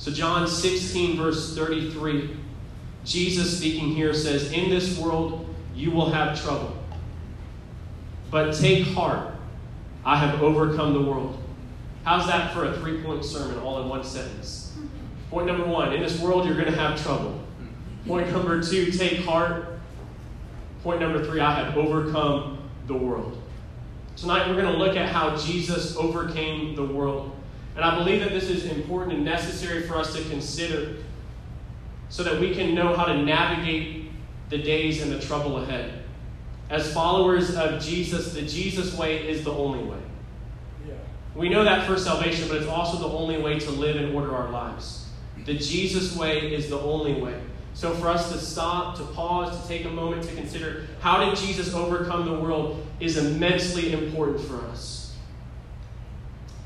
So, John 16, verse 33, Jesus speaking here says, In this world you will have trouble. But take heart, I have overcome the world. How's that for a three point sermon all in one sentence? Point number one in this world, you're going to have trouble. Point number two, take heart. Point number three, I have overcome the world. Tonight, we're going to look at how Jesus overcame the world. And I believe that this is important and necessary for us to consider so that we can know how to navigate the days and the trouble ahead. As followers of Jesus, the Jesus way is the only way. Yeah. We know that for salvation, but it's also the only way to live and order our lives. The Jesus way is the only way. So, for us to stop, to pause, to take a moment to consider how did Jesus overcome the world is immensely important for us.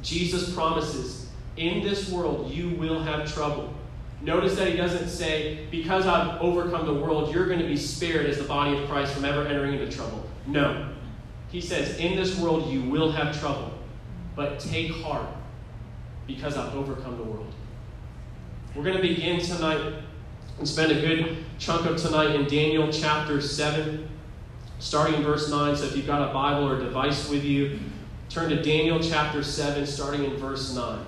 Jesus promises, in this world you will have trouble. Notice that he doesn't say, because I've overcome the world, you're going to be spared as the body of Christ from ever entering into trouble. No. He says, in this world you will have trouble, but take heart because I've overcome the world. We're going to begin tonight and spend a good chunk of tonight in Daniel chapter 7, starting in verse 9. So if you've got a Bible or a device with you, turn to Daniel chapter 7, starting in verse 9.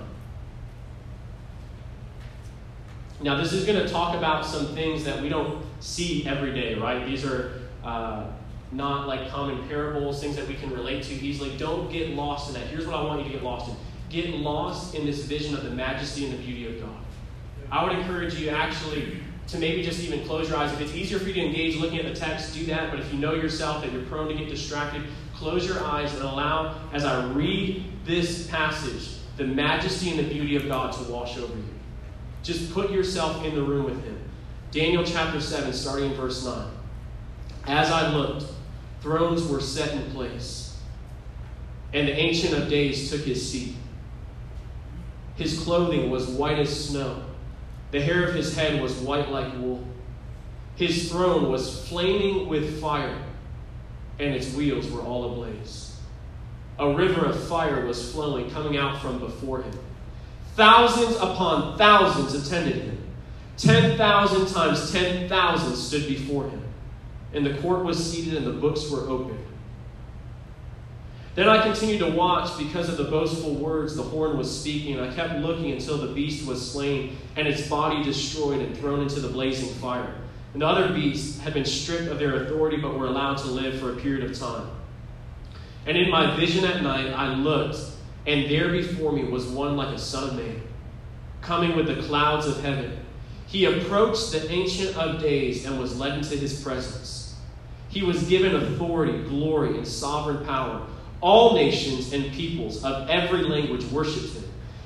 Now, this is going to talk about some things that we don't see every day, right? These are uh, not like common parables, things that we can relate to easily. Don't get lost in that. Here's what I want you to get lost in get lost in this vision of the majesty and the beauty of God. I would encourage you actually to maybe just even close your eyes. If it's easier for you to engage looking at the text, do that. But if you know yourself that you're prone to get distracted, close your eyes and allow, as I read this passage, the majesty and the beauty of God to wash over you. Just put yourself in the room with him. Daniel chapter 7, starting in verse 9. As I looked, thrones were set in place, and the Ancient of Days took his seat. His clothing was white as snow, the hair of his head was white like wool. His throne was flaming with fire, and its wheels were all ablaze. A river of fire was flowing, coming out from before him. Thousands upon thousands attended him. 10,000 times 10,000 stood before him. And the court was seated and the books were opened. Then I continued to watch because of the boastful words the horn was speaking, and I kept looking until the beast was slain and its body destroyed and thrown into the blazing fire. And the other beasts had been stripped of their authority but were allowed to live for a period of time. And in my vision at night, I looked and there before me was one like a son of man, coming with the clouds of heaven. He approached the Ancient of Days and was led into his presence. He was given authority, glory, and sovereign power. All nations and peoples of every language worshiped him.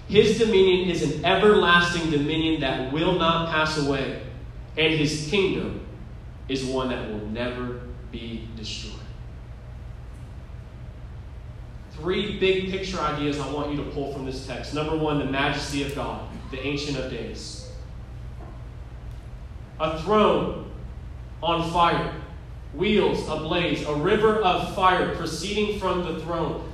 His dominion is an everlasting dominion that will not pass away, and his kingdom is one that will never be destroyed three big picture ideas I want you to pull from this text. Number one, the majesty of God, the Ancient of Days. A throne on fire, wheels ablaze, a river of fire proceeding from the throne.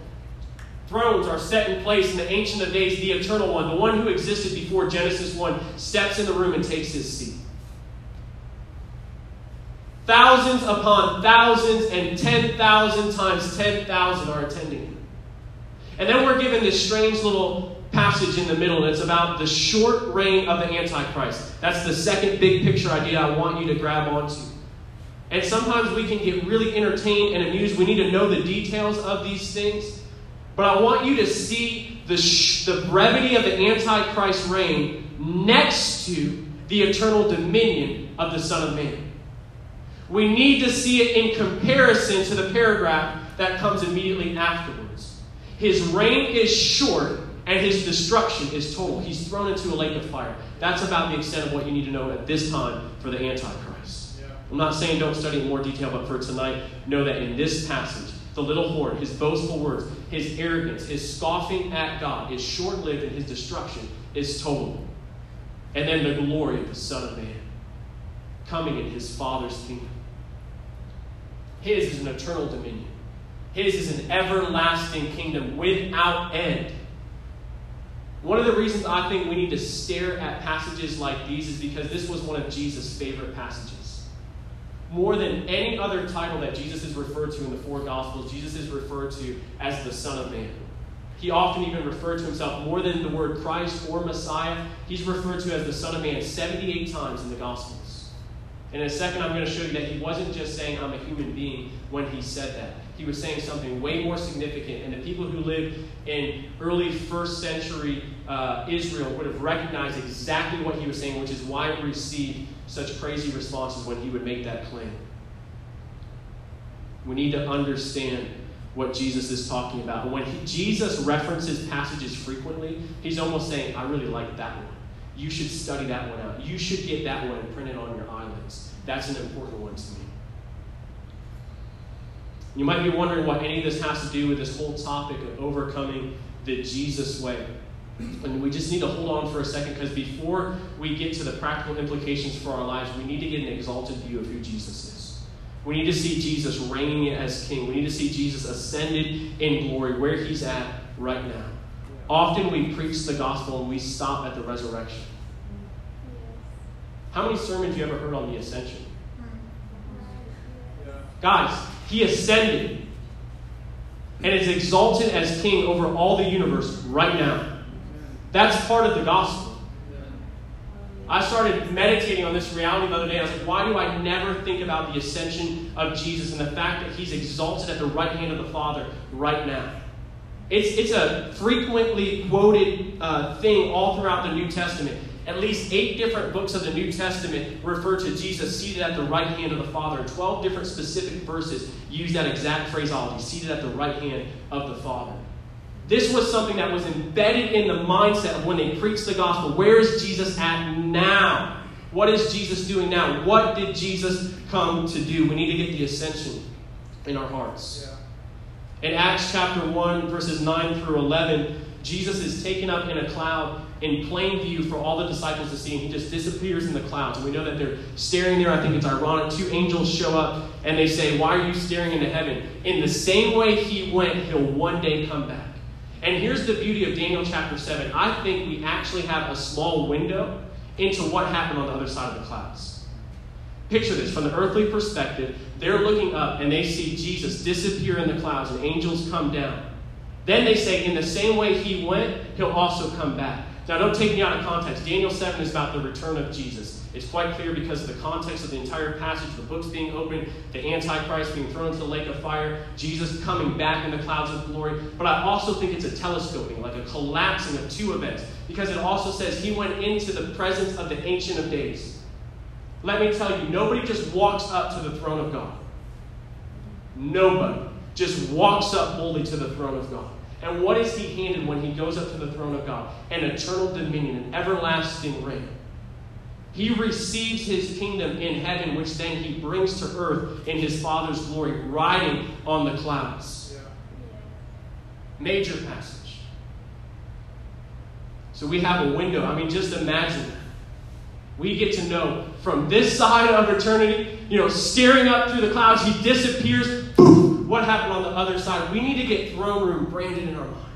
Thrones are set in place in the Ancient of Days, the Eternal One, the one who existed before Genesis 1, steps in the room and takes his seat. Thousands upon thousands and 10,000 times 10,000 are attending him. And then we're given this strange little passage in the middle, and it's about the short reign of the Antichrist. That's the second big picture idea I want you to grab onto. And sometimes we can get really entertained and amused. We need to know the details of these things. But I want you to see the, sh- the brevity of the Antichrist reign next to the eternal dominion of the Son of Man. We need to see it in comparison to the paragraph that comes immediately afterwards. His reign is short and his destruction is total. He's thrown into a lake of fire. That's about the extent of what you need to know at this time for the Antichrist. Yeah. I'm not saying don't study in more detail, but for tonight, know that in this passage, the little horn, his boastful words, his arrogance, his scoffing at God is short lived and his destruction is total. And then the glory of the Son of Man coming in his Father's kingdom. His is an eternal dominion. His is an everlasting kingdom without end. One of the reasons I think we need to stare at passages like these is because this was one of Jesus' favorite passages. More than any other title that Jesus is referred to in the four Gospels, Jesus is referred to as the Son of Man. He often even referred to himself more than the word Christ or Messiah. He's referred to as the Son of Man 78 times in the Gospels. In a second, I'm going to show you that he wasn't just saying, I'm a human being when he said that. He was saying something way more significant. And the people who lived in early first century uh, Israel would have recognized exactly what he was saying, which is why he received such crazy responses when he would make that claim. We need to understand what Jesus is talking about. When he, Jesus references passages frequently, he's almost saying, I really like that one. You should study that one out. You should get that one and print it on your eyelids. That's an important one to me. You might be wondering what any of this has to do with this whole topic of overcoming the Jesus way. And we just need to hold on for a second because before we get to the practical implications for our lives, we need to get an exalted view of who Jesus is. We need to see Jesus reigning as king. We need to see Jesus ascended in glory where he's at right now. Often we preach the gospel and we stop at the resurrection. How many sermons you ever heard on the ascension? Guys, he ascended and is exalted as king over all the universe right now. That's part of the gospel. I started meditating on this reality the other day. I was like, why do I never think about the ascension of Jesus and the fact that he's exalted at the right hand of the Father right now? It's, it's a frequently quoted uh, thing all throughout the New Testament. At least eight different books of the New Testament refer to Jesus seated at the right hand of the Father. Twelve different specific verses use that exact phraseology seated at the right hand of the Father. This was something that was embedded in the mindset of when they preached the gospel. Where is Jesus at now? What is Jesus doing now? What did Jesus come to do? We need to get the ascension in our hearts. Yeah. In Acts chapter 1, verses 9 through 11, Jesus is taken up in a cloud in plain view for all the disciples to see, and he just disappears in the clouds. And we know that they're staring there. I think it's ironic. Two angels show up and they say, Why are you staring into heaven? In the same way he went, he'll one day come back. And here's the beauty of Daniel chapter 7. I think we actually have a small window into what happened on the other side of the clouds. Picture this from the earthly perspective, they're looking up and they see Jesus disappear in the clouds and angels come down. Then they say, in the same way he went, he'll also come back. Now, don't take me out of context. Daniel 7 is about the return of Jesus. It's quite clear because of the context of the entire passage, the books being opened, the Antichrist being thrown into the lake of fire, Jesus coming back in the clouds of glory. But I also think it's a telescoping, like a collapsing of two events, because it also says he went into the presence of the Ancient of Days. Let me tell you, nobody just walks up to the throne of God. Nobody just walks up boldly to the throne of God. And what is he handed when he goes up to the throne of God? An eternal dominion, an everlasting reign. He receives his kingdom in heaven, which then he brings to earth in his Father's glory, riding on the clouds. Yeah. Major passage. So we have a window. I mean, just imagine that. We get to know from this side of eternity, you know, staring up through the clouds, he disappears. Poof, what happened on the other side? We need to get throne room branded in our mind.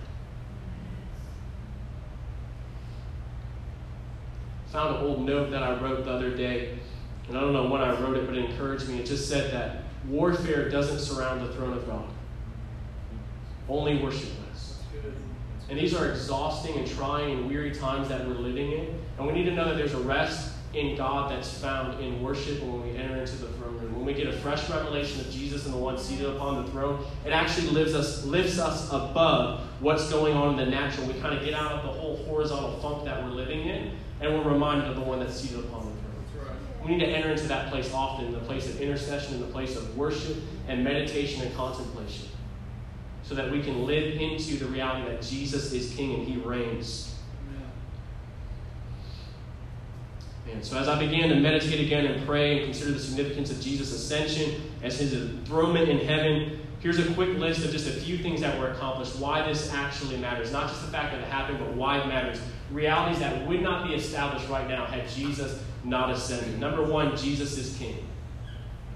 found an old note that I wrote the other day, and I don't know when I wrote it, but it encouraged me. It just said that warfare doesn't surround the throne of God, only worship does. And these are exhausting and trying and weary times that we're living in, and we need to know that there's a rest in God that's found in worship when we enter into the throne. When we get a fresh revelation of Jesus and the one seated upon the throne, it actually lifts us, lifts us above what's going on in the natural. We kind of get out of the whole horizontal funk that we're living in and we're reminded of the one that's seated upon the throne. We need to enter into that place often, the place of intercession, in the place of worship and meditation and contemplation, so that we can live into the reality that Jesus is King and He reigns. And so, as I began to meditate again and pray and consider the significance of Jesus' ascension as his enthronement in heaven, here's a quick list of just a few things that were accomplished, why this actually matters. Not just the fact that it happened, but why it matters realities that would not be established right now had Jesus not ascended. Number one, Jesus is king.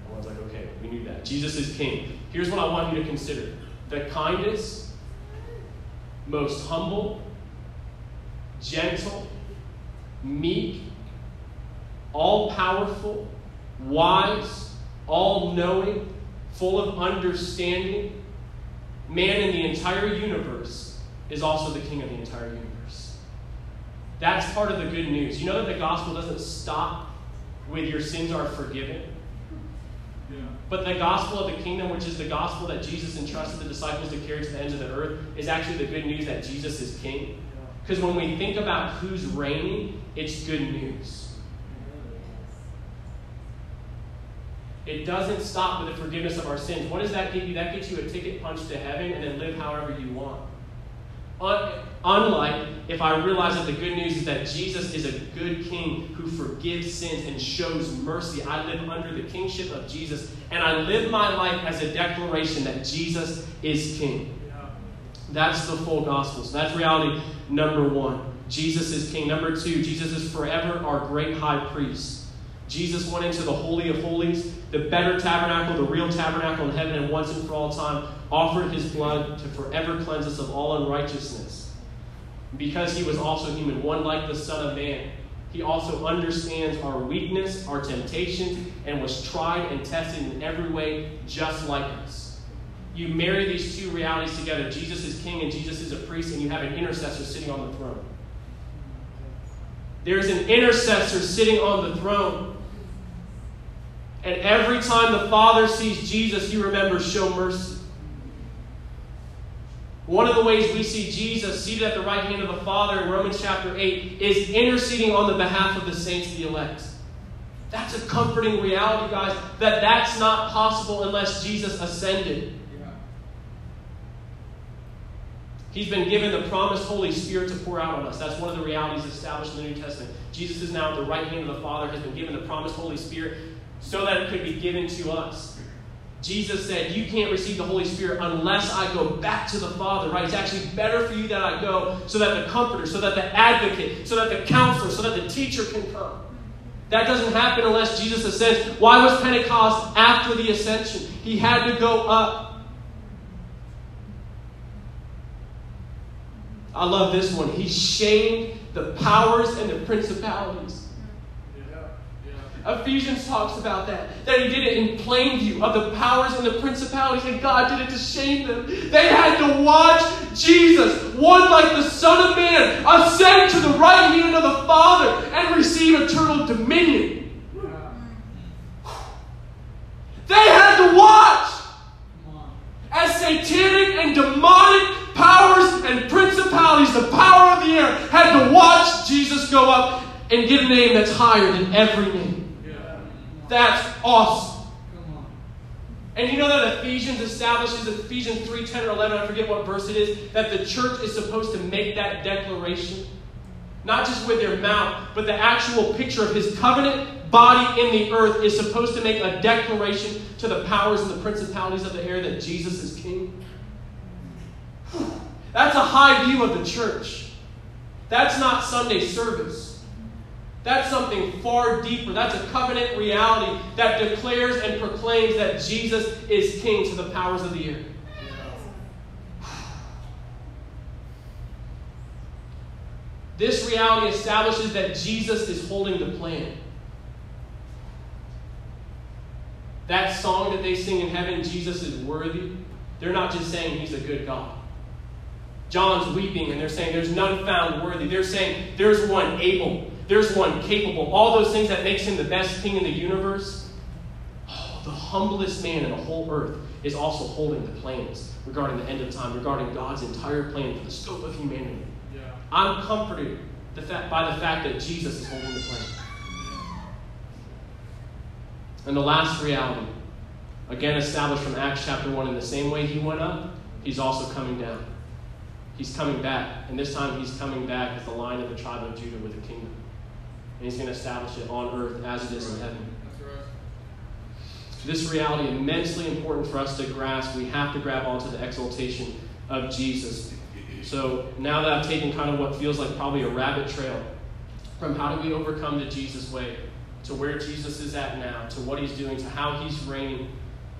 Everyone's like, okay, we knew that. Jesus is king. Here's what I want you to consider the kindest, most humble, gentle, meek, all powerful, wise, all knowing, full of understanding, man in the entire universe is also the king of the entire universe. That's part of the good news. You know that the gospel doesn't stop with your sins are forgiven. Yeah. But the gospel of the kingdom, which is the gospel that Jesus entrusted the disciples to carry to the ends of the earth, is actually the good news that Jesus is king. Because when we think about who's reigning, it's good news. It doesn't stop with the forgiveness of our sins. What does that get you? That gets you a ticket punch to heaven and then live however you want. unlike if I realize that the good news is that Jesus is a good king who forgives sins and shows mercy. I live under the kingship of Jesus, and I live my life as a declaration that Jesus is king. That's the full gospel. So that's reality number one. Jesus is king. Number two, Jesus is forever our great high priest. Jesus went into the Holy of Holies, the better tabernacle, the real tabernacle in heaven, and once and for all time offered his blood to forever cleanse us of all unrighteousness. Because he was also human, one like the Son of Man, he also understands our weakness, our temptations, and was tried and tested in every way just like us. You marry these two realities together Jesus is king and Jesus is a priest, and you have an intercessor sitting on the throne. There's an intercessor sitting on the throne. And every time the Father sees Jesus, he remembers, show mercy. One of the ways we see Jesus seated at the right hand of the Father in Romans chapter 8 is interceding on the behalf of the saints, the elect. That's a comforting reality, guys, that that's not possible unless Jesus ascended. He's been given the promised Holy Spirit to pour out on us. That's one of the realities established in the New Testament. Jesus is now at the right hand of the Father, has been given the promised Holy Spirit so that it could be given to us. Jesus said, You can't receive the Holy Spirit unless I go back to the Father, right? It's actually better for you that I go so that the comforter, so that the advocate, so that the counselor, so that the teacher can come. That doesn't happen unless Jesus ascends. Why was Pentecost after the ascension? He had to go up. I love this one. He shamed the powers and the principalities. Ephesians talks about that. That he did it in plain view of the powers and the principalities, and God did it to shame them. They had to watch Jesus, one like the Son of Man, ascend to the right hand of the Father and receive eternal dominion. They had to watch as satanic and demonic powers and principalities, the power of the air, had to watch Jesus go up and get a name that's higher than every name. That's awesome. And you know that Ephesians establishes, Ephesians 3 10 or 11, I forget what verse it is, that the church is supposed to make that declaration. Not just with their mouth, but the actual picture of his covenant body in the earth is supposed to make a declaration to the powers and the principalities of the air that Jesus is king. That's a high view of the church. That's not Sunday service. That's something far deeper. That's a covenant reality that declares and proclaims that Jesus is king to the powers of the air. This reality establishes that Jesus is holding the plan. That song that they sing in heaven, Jesus is worthy, they're not just saying he's a good God. John's weeping and they're saying there's none found worthy. They're saying there's one able. There's one capable. All those things that makes him the best king in the universe. Oh, the humblest man in the whole earth is also holding the plans regarding the end of time, regarding God's entire plan for the scope of humanity. Yeah. I'm comforted the fact, by the fact that Jesus is holding the plan. And the last reality, again established from Acts chapter 1, in the same way he went up, he's also coming down. He's coming back, and this time he's coming back as the line of the tribe of Judah with a kingdom and He's going to establish it on earth as it is in heaven. This reality immensely important for us to grasp. We have to grab onto the exaltation of Jesus. So now that I've taken kind of what feels like probably a rabbit trail from how do we overcome the Jesus way to where Jesus is at now, to what he's doing, to how he's reigning,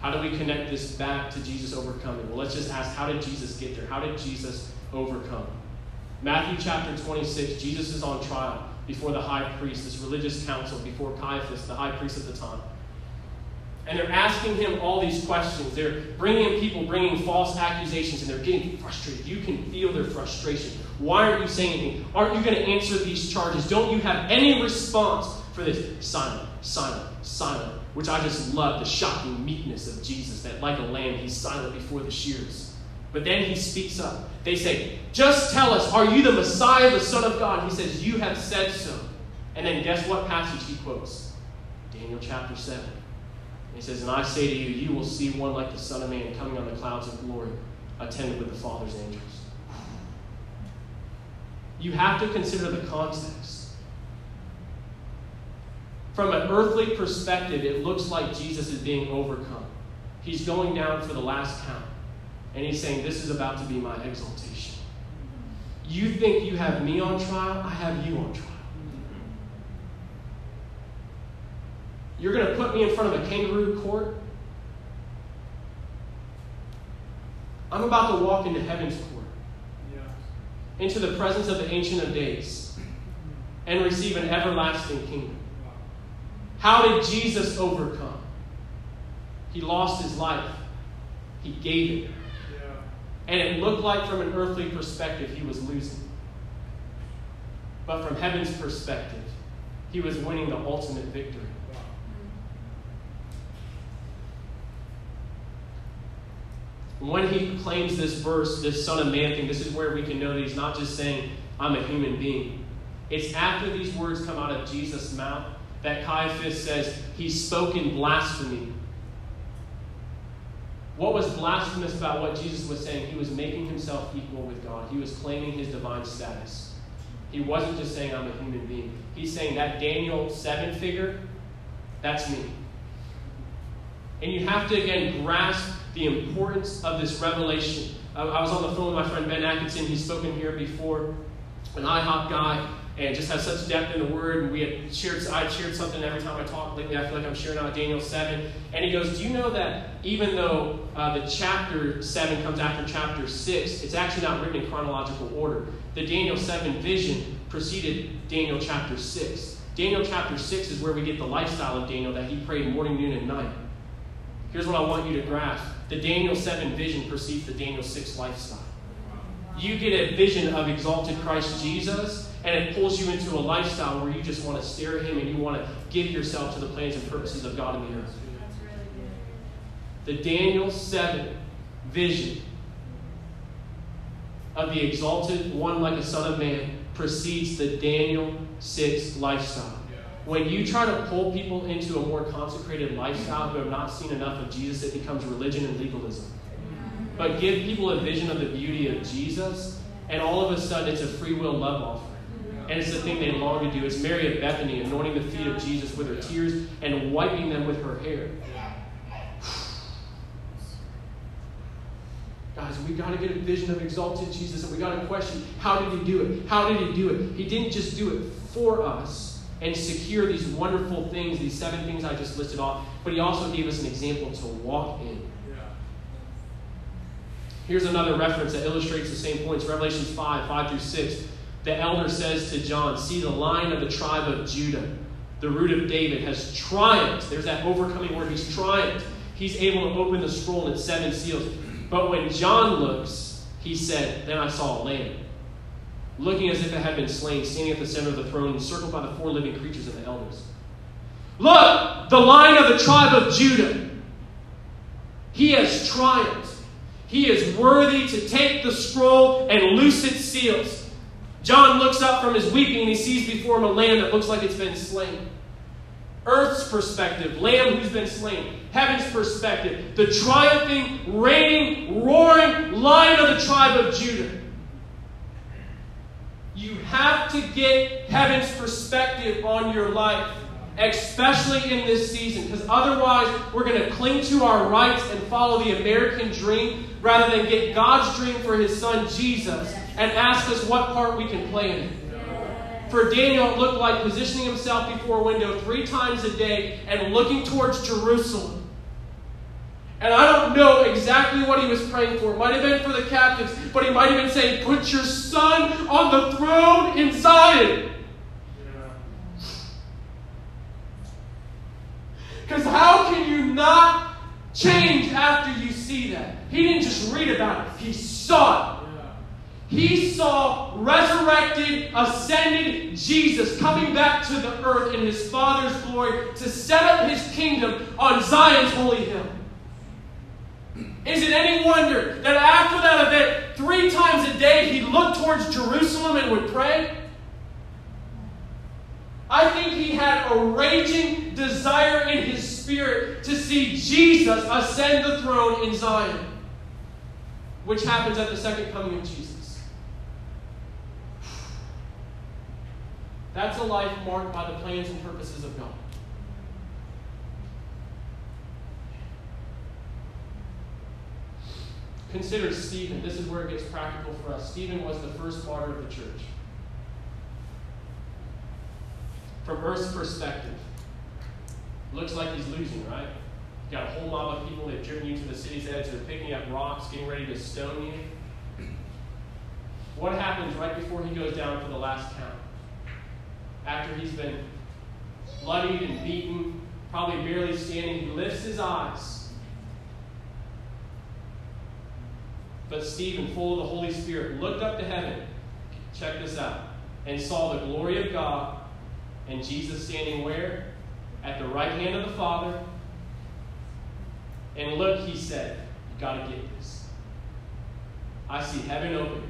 how do we connect this back to Jesus overcoming? Well, let's just ask how did Jesus get there? How did Jesus overcome? Matthew chapter 26, Jesus is on trial before the high priest, this religious council, before Caiaphas, the high priest at the time. And they're asking him all these questions. They're bringing in people, bringing false accusations, and they're getting frustrated. You can feel their frustration. Why aren't you saying anything? Aren't you going to answer these charges? Don't you have any response for this? Silent, silent, silent. Which I just love the shocking meekness of Jesus, that like a lamb, he's silent before the shears. But then he speaks up. They say, Just tell us, are you the Messiah, the Son of God? He says, You have said so. And then guess what passage he quotes? Daniel chapter 7. He says, And I say to you, you will see one like the Son of Man coming on the clouds of glory, attended with the Father's angels. You have to consider the context. From an earthly perspective, it looks like Jesus is being overcome. He's going down for the last count. And he's saying, This is about to be my exaltation. You think you have me on trial? I have you on trial. You're going to put me in front of a kangaroo court? I'm about to walk into heaven's court, into the presence of the Ancient of Days, and receive an everlasting kingdom. How did Jesus overcome? He lost his life, he gave it. And it looked like, from an earthly perspective, he was losing. But from heaven's perspective, he was winning the ultimate victory. When he claims this verse, this Son of Man thing, this is where we can know that he's not just saying, I'm a human being. It's after these words come out of Jesus' mouth that Caiaphas says, He's spoken blasphemy. What was blasphemous about what Jesus was saying? He was making himself equal with God, he was claiming his divine status. He wasn't just saying, I'm a human being. He's saying that Daniel 7 figure, that's me. And you have to, again, grasp the importance of this revelation. I, was on the phone with my friend Ben Atkinson. He's spoken here before, an IHOP guy, and just has such depth in the Word. And we had shared, I shared something every time I talk lately. I feel like I'm sharing out Daniel 7. And he goes, Do you know that even though uh, the chapter 7 comes after chapter 6, it's actually not written in chronological order? The Daniel 7 vision preceded Daniel chapter 6. Daniel chapter 6 is where we get the lifestyle of Daniel that he prayed morning, noon, and night. Here's what I want you to grasp the Daniel 7 vision precedes the Daniel 6 lifestyle. You get a vision of exalted Christ Jesus, and it pulls you into a lifestyle where you just want to stare at Him and you want to give yourself to the plans and purposes of God in the earth. The Daniel 7 vision of the exalted one like a son of man precedes the Daniel 6 lifestyle when you try to pull people into a more consecrated lifestyle who have not seen enough of Jesus, it becomes religion and legalism. Mm-hmm. But give people a vision of the beauty of Jesus, and all of a sudden it's a free will love offering. And it's the thing they long to do. It's Mary of Bethany anointing the feet of Jesus with her tears and wiping them with her hair. Guys, we got to get a vision of exalted Jesus, and we got to question how did he do it? How did he do it? He didn't just do it for us and secure these wonderful things, these seven things I just listed off, but he also gave us an example to walk in. Here's another reference that illustrates the same points Revelations 5 5 through 6. The elder says to John, See, the lion of the tribe of Judah, the root of David, has triumphed. There's that overcoming word. He's triumphed. He's able to open the scroll and its seven seals. But when John looks, he said, Then I saw a lamb looking as if it had been slain, standing at the center of the throne, encircled by the four living creatures and the elders. Look, the lion of the tribe of Judah. He has triumphed. He is worthy to take the scroll and loose its seals. John looks up from his weeping and he sees before him a lamb that looks like it's been slain. Earth's perspective, lamb who's been slain. Heaven's perspective, the triumphing, reigning, roaring lion of the tribe of Judah. You have to get heaven's perspective on your life, especially in this season, because otherwise we're going to cling to our rights and follow the American dream rather than get God's dream for his son Jesus and ask us what part we can play in it. For Daniel, it looked like positioning himself before a window three times a day and looking towards Jerusalem And I don't know exactly what he was praying for. It might have been for the captives, but he might have been saying, Put your son on the throne in Zion. Because how can you not change after you see that? He didn't just read about it, he saw it. He saw resurrected, ascended Jesus coming back to the earth in his Father's glory to set up his kingdom on Zion's holy hill. Is it any wonder that after that event, three times a day, he looked towards Jerusalem and would pray? I think he had a raging desire in his spirit to see Jesus ascend the throne in Zion, which happens at the second coming of Jesus. That's a life marked by the plans and purposes of God. Consider Stephen. This is where it gets practical for us. Stephen was the first martyr of the church. From Earth's perspective, looks like he's losing, right? You got a whole mob of people, they've driven you to the city's edge, they're picking up rocks, getting ready to stone you. What happens right before he goes down for the last count? After he's been bloodied and beaten, probably barely standing, he lifts his eyes But Stephen, full of the Holy Spirit, looked up to heaven, check this out, and saw the glory of God and Jesus standing where? At the right hand of the Father. And look, he said, you got to get this. I see heaven open.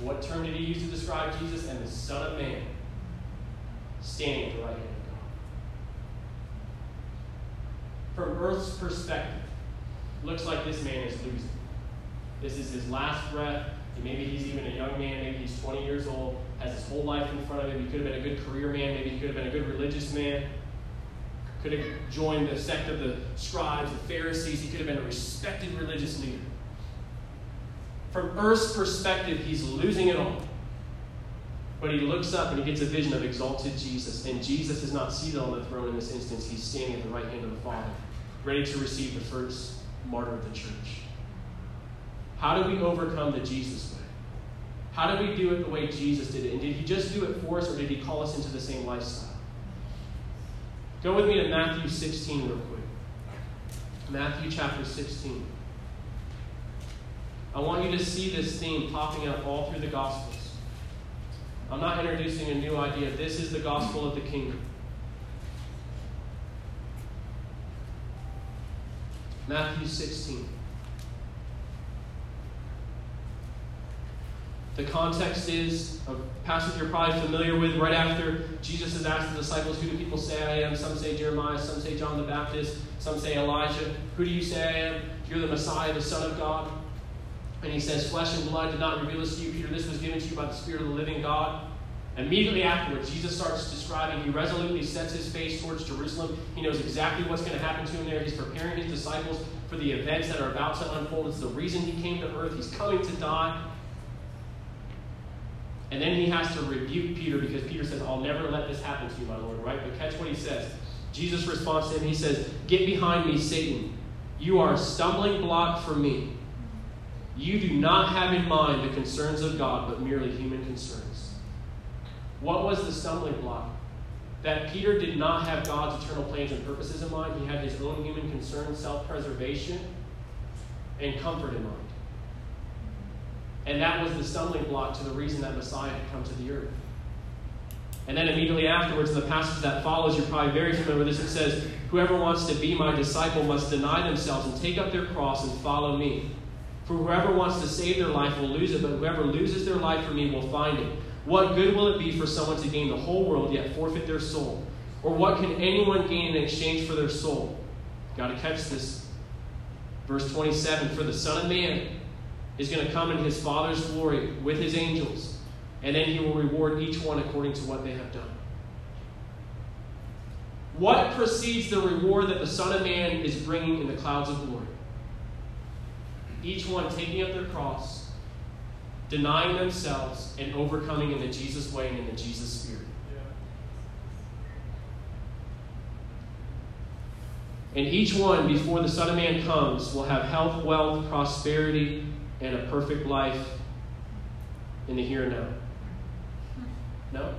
What term did he use to describe Jesus? And the Son of Man standing at the right hand of God. From earth's perspective, looks like this man is losing. This is his last breath. Maybe he's even a young man. Maybe he's 20 years old, has his whole life in front of him. He could have been a good career man. Maybe he could have been a good religious man. Could have joined the sect of the scribes, the Pharisees. He could have been a respected religious leader. From earth's perspective, he's losing it all. But he looks up and he gets a vision of exalted Jesus. And Jesus is not seated on the throne in this instance, he's standing at the right hand of the Father, ready to receive the first martyr of the church. How do we overcome the Jesus way? How do we do it the way Jesus did it? And did he just do it for us, or did he call us into the same lifestyle? Go with me to Matthew 16 real quick. Matthew chapter 16. I want you to see this theme popping up all through the Gospels. I'm not introducing a new idea. This is the gospel of the kingdom. Matthew 16. The context is a passage you're probably familiar with right after Jesus has asked the disciples, Who do people say I am? Some say Jeremiah, some say John the Baptist, some say Elijah. Who do you say I am? You're the Messiah, the Son of God. And he says, Flesh and blood did not reveal this to you, Peter. This was given to you by the Spirit of the living God. Immediately afterwards, Jesus starts describing. He resolutely sets his face towards Jerusalem. He knows exactly what's going to happen to him there. He's preparing his disciples for the events that are about to unfold. It's the reason he came to earth. He's coming to die. And then he has to rebuke Peter because Peter says, I'll never let this happen to you, my Lord, right? But catch what he says. Jesus responds to him, he says, Get behind me, Satan. You are a stumbling block for me. You do not have in mind the concerns of God, but merely human concerns. What was the stumbling block? That Peter did not have God's eternal plans and purposes in mind. He had his own human concerns, self preservation, and comfort in mind. And that was the stumbling block to the reason that Messiah had come to the earth. And then immediately afterwards, in the passage that follows, you're probably very familiar with this. It says, Whoever wants to be my disciple must deny themselves and take up their cross and follow me. For whoever wants to save their life will lose it, but whoever loses their life for me will find it. What good will it be for someone to gain the whole world yet forfeit their soul? Or what can anyone gain in exchange for their soul? Got to catch this. Verse 27 For the Son of Man is going to come in his Father's glory with his angels, and then he will reward each one according to what they have done. What precedes the reward that the Son of Man is bringing in the clouds of glory? Each one taking up their cross, denying themselves, and overcoming in the Jesus way and in the Jesus spirit. And each one, before the Son of Man comes, will have health, wealth, prosperity, and a perfect life in the here and now. No?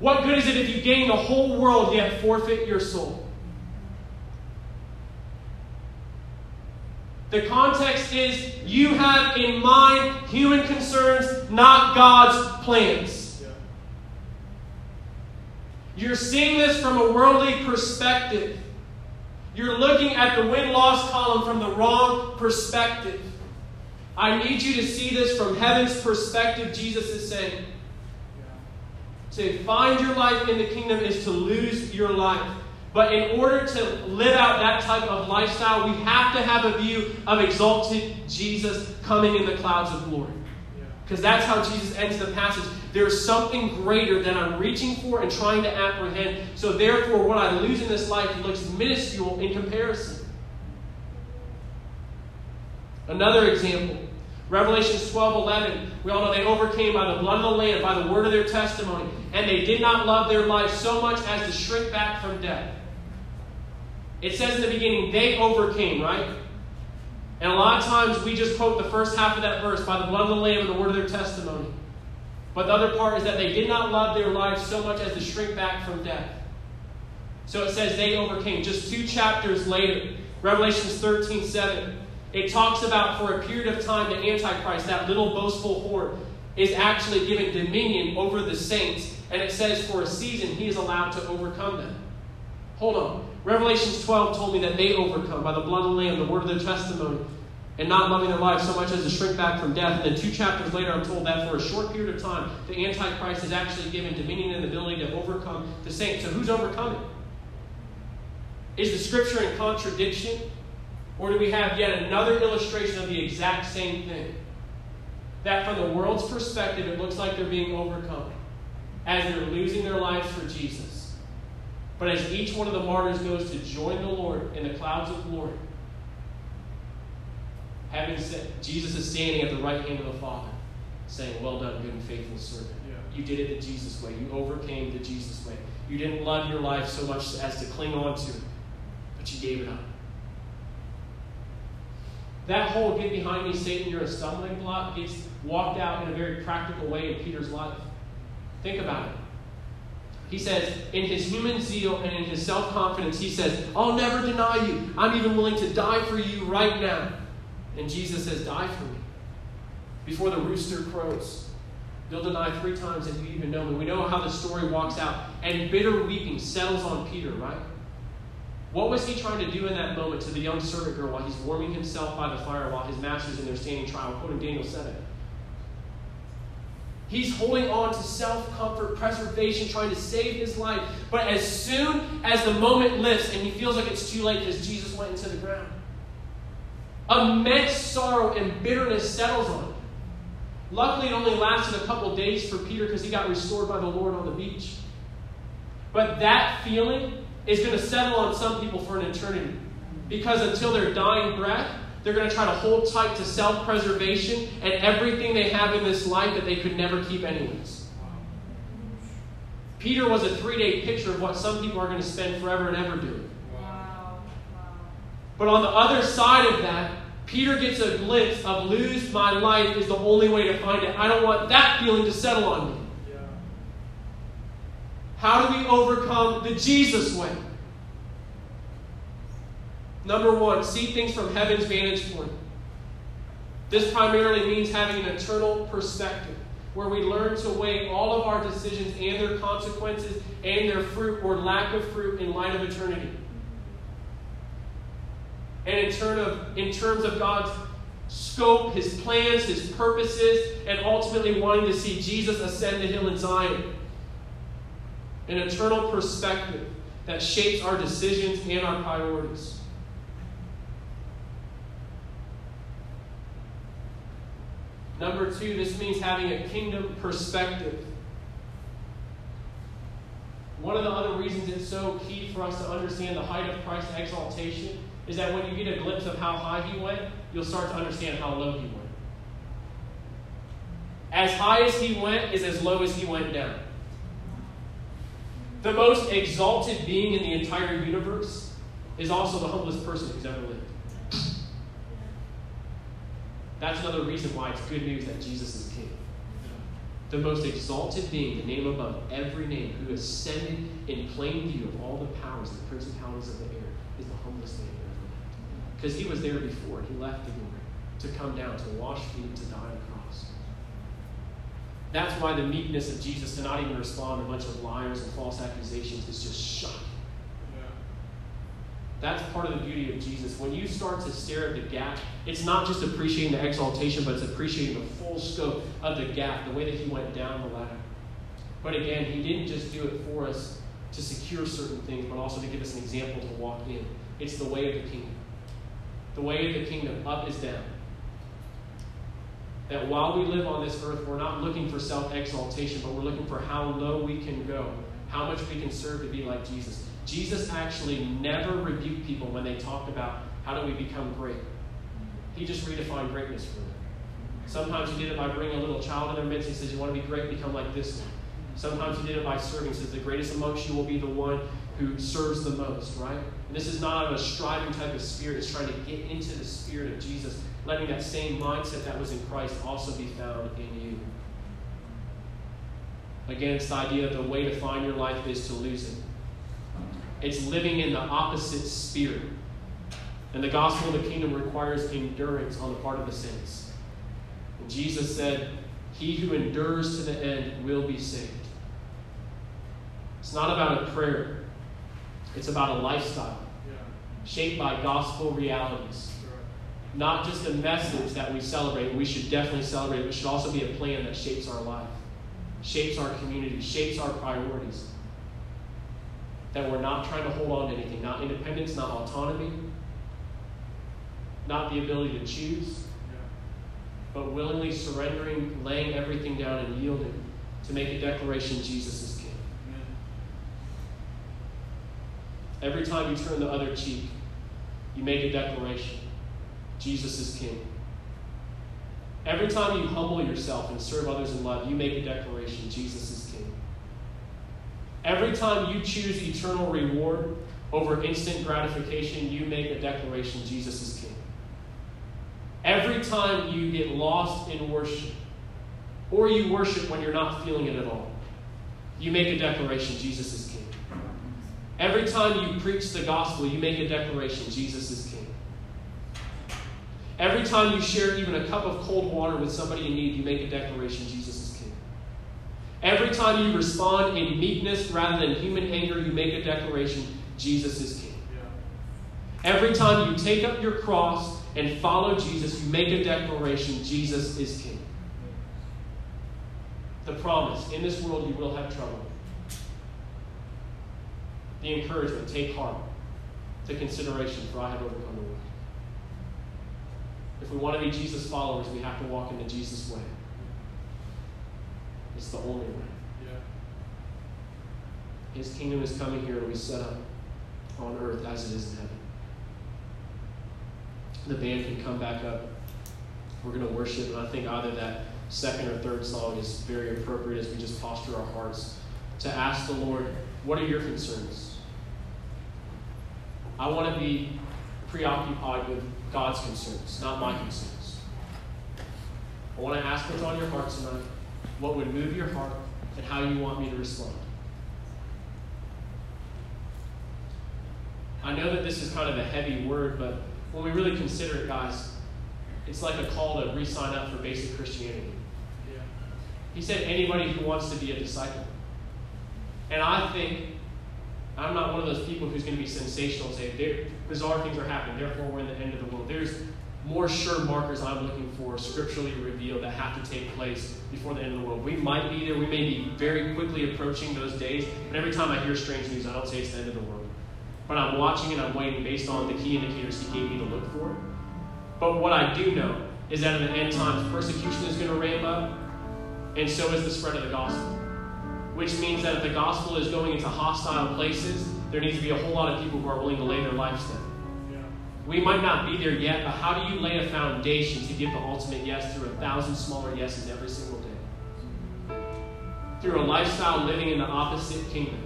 What good is it if you gain the whole world yet forfeit your soul? The context is you have in mind human concerns, not God's plans. You're seeing this from a worldly perspective. You're looking at the win loss column from the wrong perspective. I need you to see this from heaven's perspective, Jesus is saying. To find your life in the kingdom is to lose your life. But in order to live out that type of lifestyle, we have to have a view of exalted Jesus coming in the clouds of glory. Because that's how Jesus ends the passage. There's something greater that I'm reaching for and trying to apprehend. So, therefore, what I lose in this life looks minuscule in comparison. Another example Revelations 12 11. We all know they overcame by the blood of the Lamb, by the word of their testimony, and they did not love their life so much as to shrink back from death. It says in the beginning, they overcame, right? And a lot of times we just quote the first half of that verse by the blood of the Lamb and the word of their testimony. But the other part is that they did not love their life so much as to shrink back from death. So it says they overcame. Just two chapters later, Revelations 13 7, it talks about for a period of time the Antichrist, that little boastful horde, is actually given dominion over the saints. And it says for a season he is allowed to overcome them. Hold on. Revelations 12 told me that they overcome by the blood of the Lamb, the word of their testimony, and not loving their lives so much as to shrink back from death. And then two chapters later, I'm told that for a short period of time, the Antichrist is actually given dominion and ability to overcome the saints. So who's overcoming? Is the scripture in contradiction? Or do we have yet another illustration of the exact same thing? That from the world's perspective, it looks like they're being overcome as they're losing their lives for Jesus. But as each one of the martyrs goes to join the Lord in the clouds of glory, having said, Jesus is standing at the right hand of the Father, saying, Well done, good and faithful servant. Yeah. You did it the Jesus way. You overcame the Jesus way. You didn't love your life so much as to cling on to it, but you gave it up. That whole get behind me, Satan, you're a stumbling block gets walked out in a very practical way in Peter's life. Think about it. He says, in his human zeal and in his self confidence, he says, I'll never deny you. I'm even willing to die for you right now. And Jesus says, Die for me. Before the rooster crows, they'll deny three times that you even know me. We know how the story walks out. And bitter weeping settles on Peter, right? What was he trying to do in that moment to the young servant girl while he's warming himself by the fire while his master's in their standing trial, quoting Daniel 7? He's holding on to self comfort, preservation, trying to save his life. But as soon as the moment lifts and he feels like it's too late because Jesus went into the ground, immense sorrow and bitterness settles on him. Luckily, it only lasted a couple days for Peter because he got restored by the Lord on the beach. But that feeling is going to settle on some people for an eternity. Because until their dying breath, they're going to try to hold tight to self preservation and everything they have in this life that they could never keep, anyways. Peter was a three day picture of what some people are going to spend forever and ever doing. But on the other side of that, Peter gets a glimpse of lose my life is the only way to find it. I don't want that feeling to settle on me. How do we overcome the Jesus way? Number one, see things from heaven's vantage point. This primarily means having an eternal perspective, where we learn to weigh all of our decisions and their consequences and their fruit or lack of fruit in light of eternity. And in, of, in terms of God's scope, His plans, His purposes, and ultimately wanting to see Jesus ascend the hill in Zion an eternal perspective that shapes our decisions and our priorities. Number two, this means having a kingdom perspective. One of the other reasons it's so key for us to understand the height of Christ's exaltation is that when you get a glimpse of how high he went, you'll start to understand how low he went. As high as he went is as low as he went down. The most exalted being in the entire universe is also the humblest person who's ever lived. That's another reason why it's good news that Jesus is King. The most exalted being, the name above every name, who ascended in plain view of all the powers, the principalities of the air, is the humblest man ever lived. Because he was there before. He left the glory to come down, to wash feet, to die on the cross. That's why the meekness of Jesus to not even respond to a bunch of liars and false accusations is just shocking. That's part of the beauty of Jesus. When you start to stare at the gap, it's not just appreciating the exaltation, but it's appreciating the full scope of the gap, the way that he went down the ladder. But again, he didn't just do it for us to secure certain things, but also to give us an example to walk in. It's the way of the kingdom. The way of the kingdom, up is down. That while we live on this earth, we're not looking for self exaltation, but we're looking for how low we can go, how much we can serve to be like Jesus. Jesus actually never rebuked people when they talked about how do we become great. He just redefined greatness for them. Sometimes he did it by bringing a little child in their midst. He says, You want to be great? Become like this one. Sometimes he did it by serving. He says, The greatest amongst you will be the one who serves the most, right? And this is not a striving type of spirit. It's trying to get into the spirit of Jesus, letting that same mindset that was in Christ also be found in you. Again, it's the idea that the way to find your life is to lose it. It's living in the opposite spirit. And the gospel of the kingdom requires endurance on the part of the saints. And Jesus said, He who endures to the end will be saved. It's not about a prayer, it's about a lifestyle shaped by gospel realities. Not just a message that we celebrate, we should definitely celebrate, but it should also be a plan that shapes our life, shapes our community, shapes our priorities that we're not trying to hold on to anything, not independence, not autonomy, not the ability to choose, but willingly surrendering, laying everything down, and yielding to make a declaration Jesus is King. Every time you turn the other cheek, you make a declaration Jesus is King. Every time you humble yourself and serve others in love, you make a declaration Jesus is King. Every time you choose eternal reward over instant gratification, you make a declaration Jesus is King. Every time you get lost in worship, or you worship when you're not feeling it at all, you make a declaration Jesus is King. Every time you preach the gospel, you make a declaration Jesus is King. Every time you share even a cup of cold water with somebody in need, you make a declaration Jesus is King. Every time you respond in meekness rather than human anger, you make a declaration Jesus is King. Every time you take up your cross and follow Jesus, you make a declaration Jesus is King. The promise in this world you will have trouble. The encouragement take heart. The consideration, for I have overcome the world. If we want to be Jesus followers, we have to walk in the Jesus way. It's the only way. Yeah. His kingdom is coming here, and we set up on earth as it is in heaven. The band can come back up. We're going to worship, and I think either that second or third song is very appropriate as we just posture our hearts to ask the Lord, What are your concerns? I want to be preoccupied with God's concerns, not my concerns. I want to ask what's on your heart tonight, what would move your heart, and how you want me to respond. I know that this is kind of a heavy word, but when we really consider it, guys, it's like a call to re sign up for basic Christianity. Yeah. He said, anybody who wants to be a disciple. And I think I'm not one of those people who's going to be sensational and say, bizarre things are happening, therefore we're in the end of the world. There's more sure markers I'm looking for, scripturally revealed, that have to take place before the end of the world. We might be there, we may be very quickly approaching those days, but every time I hear strange news, I don't say it's the end of the world. But I'm watching and I'm waiting based on the key indicators he gave me to look for. But what I do know is that in the end times, persecution is going to ramp up, and so is the spread of the gospel. Which means that if the gospel is going into hostile places, there needs to be a whole lot of people who are willing to lay their lives down. We might not be there yet, but how do you lay a foundation to give the ultimate yes through a thousand smaller yeses every single day? Through a lifestyle living in the opposite kingdom,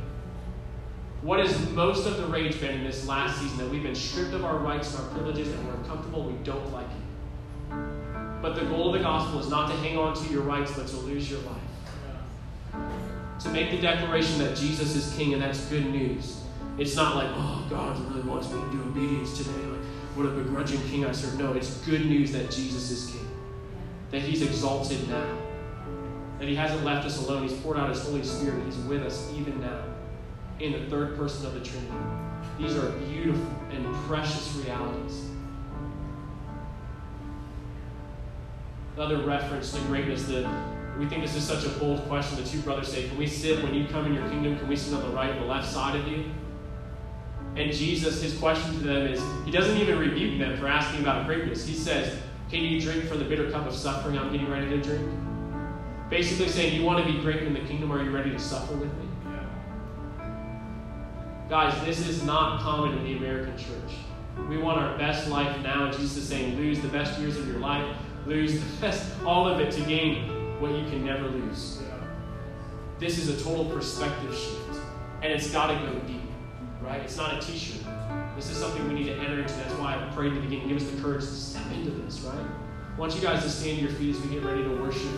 What is most of the rage been in this last season? That we've been stripped of our rights and our privileges and we're comfortable, we don't like it. But the goal of the gospel is not to hang on to your rights, but to lose your life. To make the declaration that Jesus is king, and that's good news. It's not like, oh, God really wants me to do obedience today. What a begrudging king I serve. No, it's good news that Jesus is king. That he's exalted now. That he hasn't left us alone. He's poured out his Holy Spirit. He's with us even now in the third person of the Trinity. These are beautiful and precious realities. Another reference to greatness that we think this is such a bold question. The two brothers say, Can we sit when you come in your kingdom? Can we sit on the right and the left side of you? And Jesus, his question to them is, he doesn't even rebuke them for asking about greatness. He says, Can you drink from the bitter cup of suffering I'm getting ready to drink? Basically saying, You want to be great in the kingdom? Are you ready to suffer with me? Guys, this is not common in the American church. We want our best life now. Jesus is saying, lose the best years of your life, lose the best, all of it to gain what you can never lose. This is a total perspective shift. And it's got to go deep, right? It's not a t shirt. This is something we need to enter into. That's why I prayed in the beginning. Give us the courage to step into this, right? I want you guys to stand to your feet as we get ready to worship.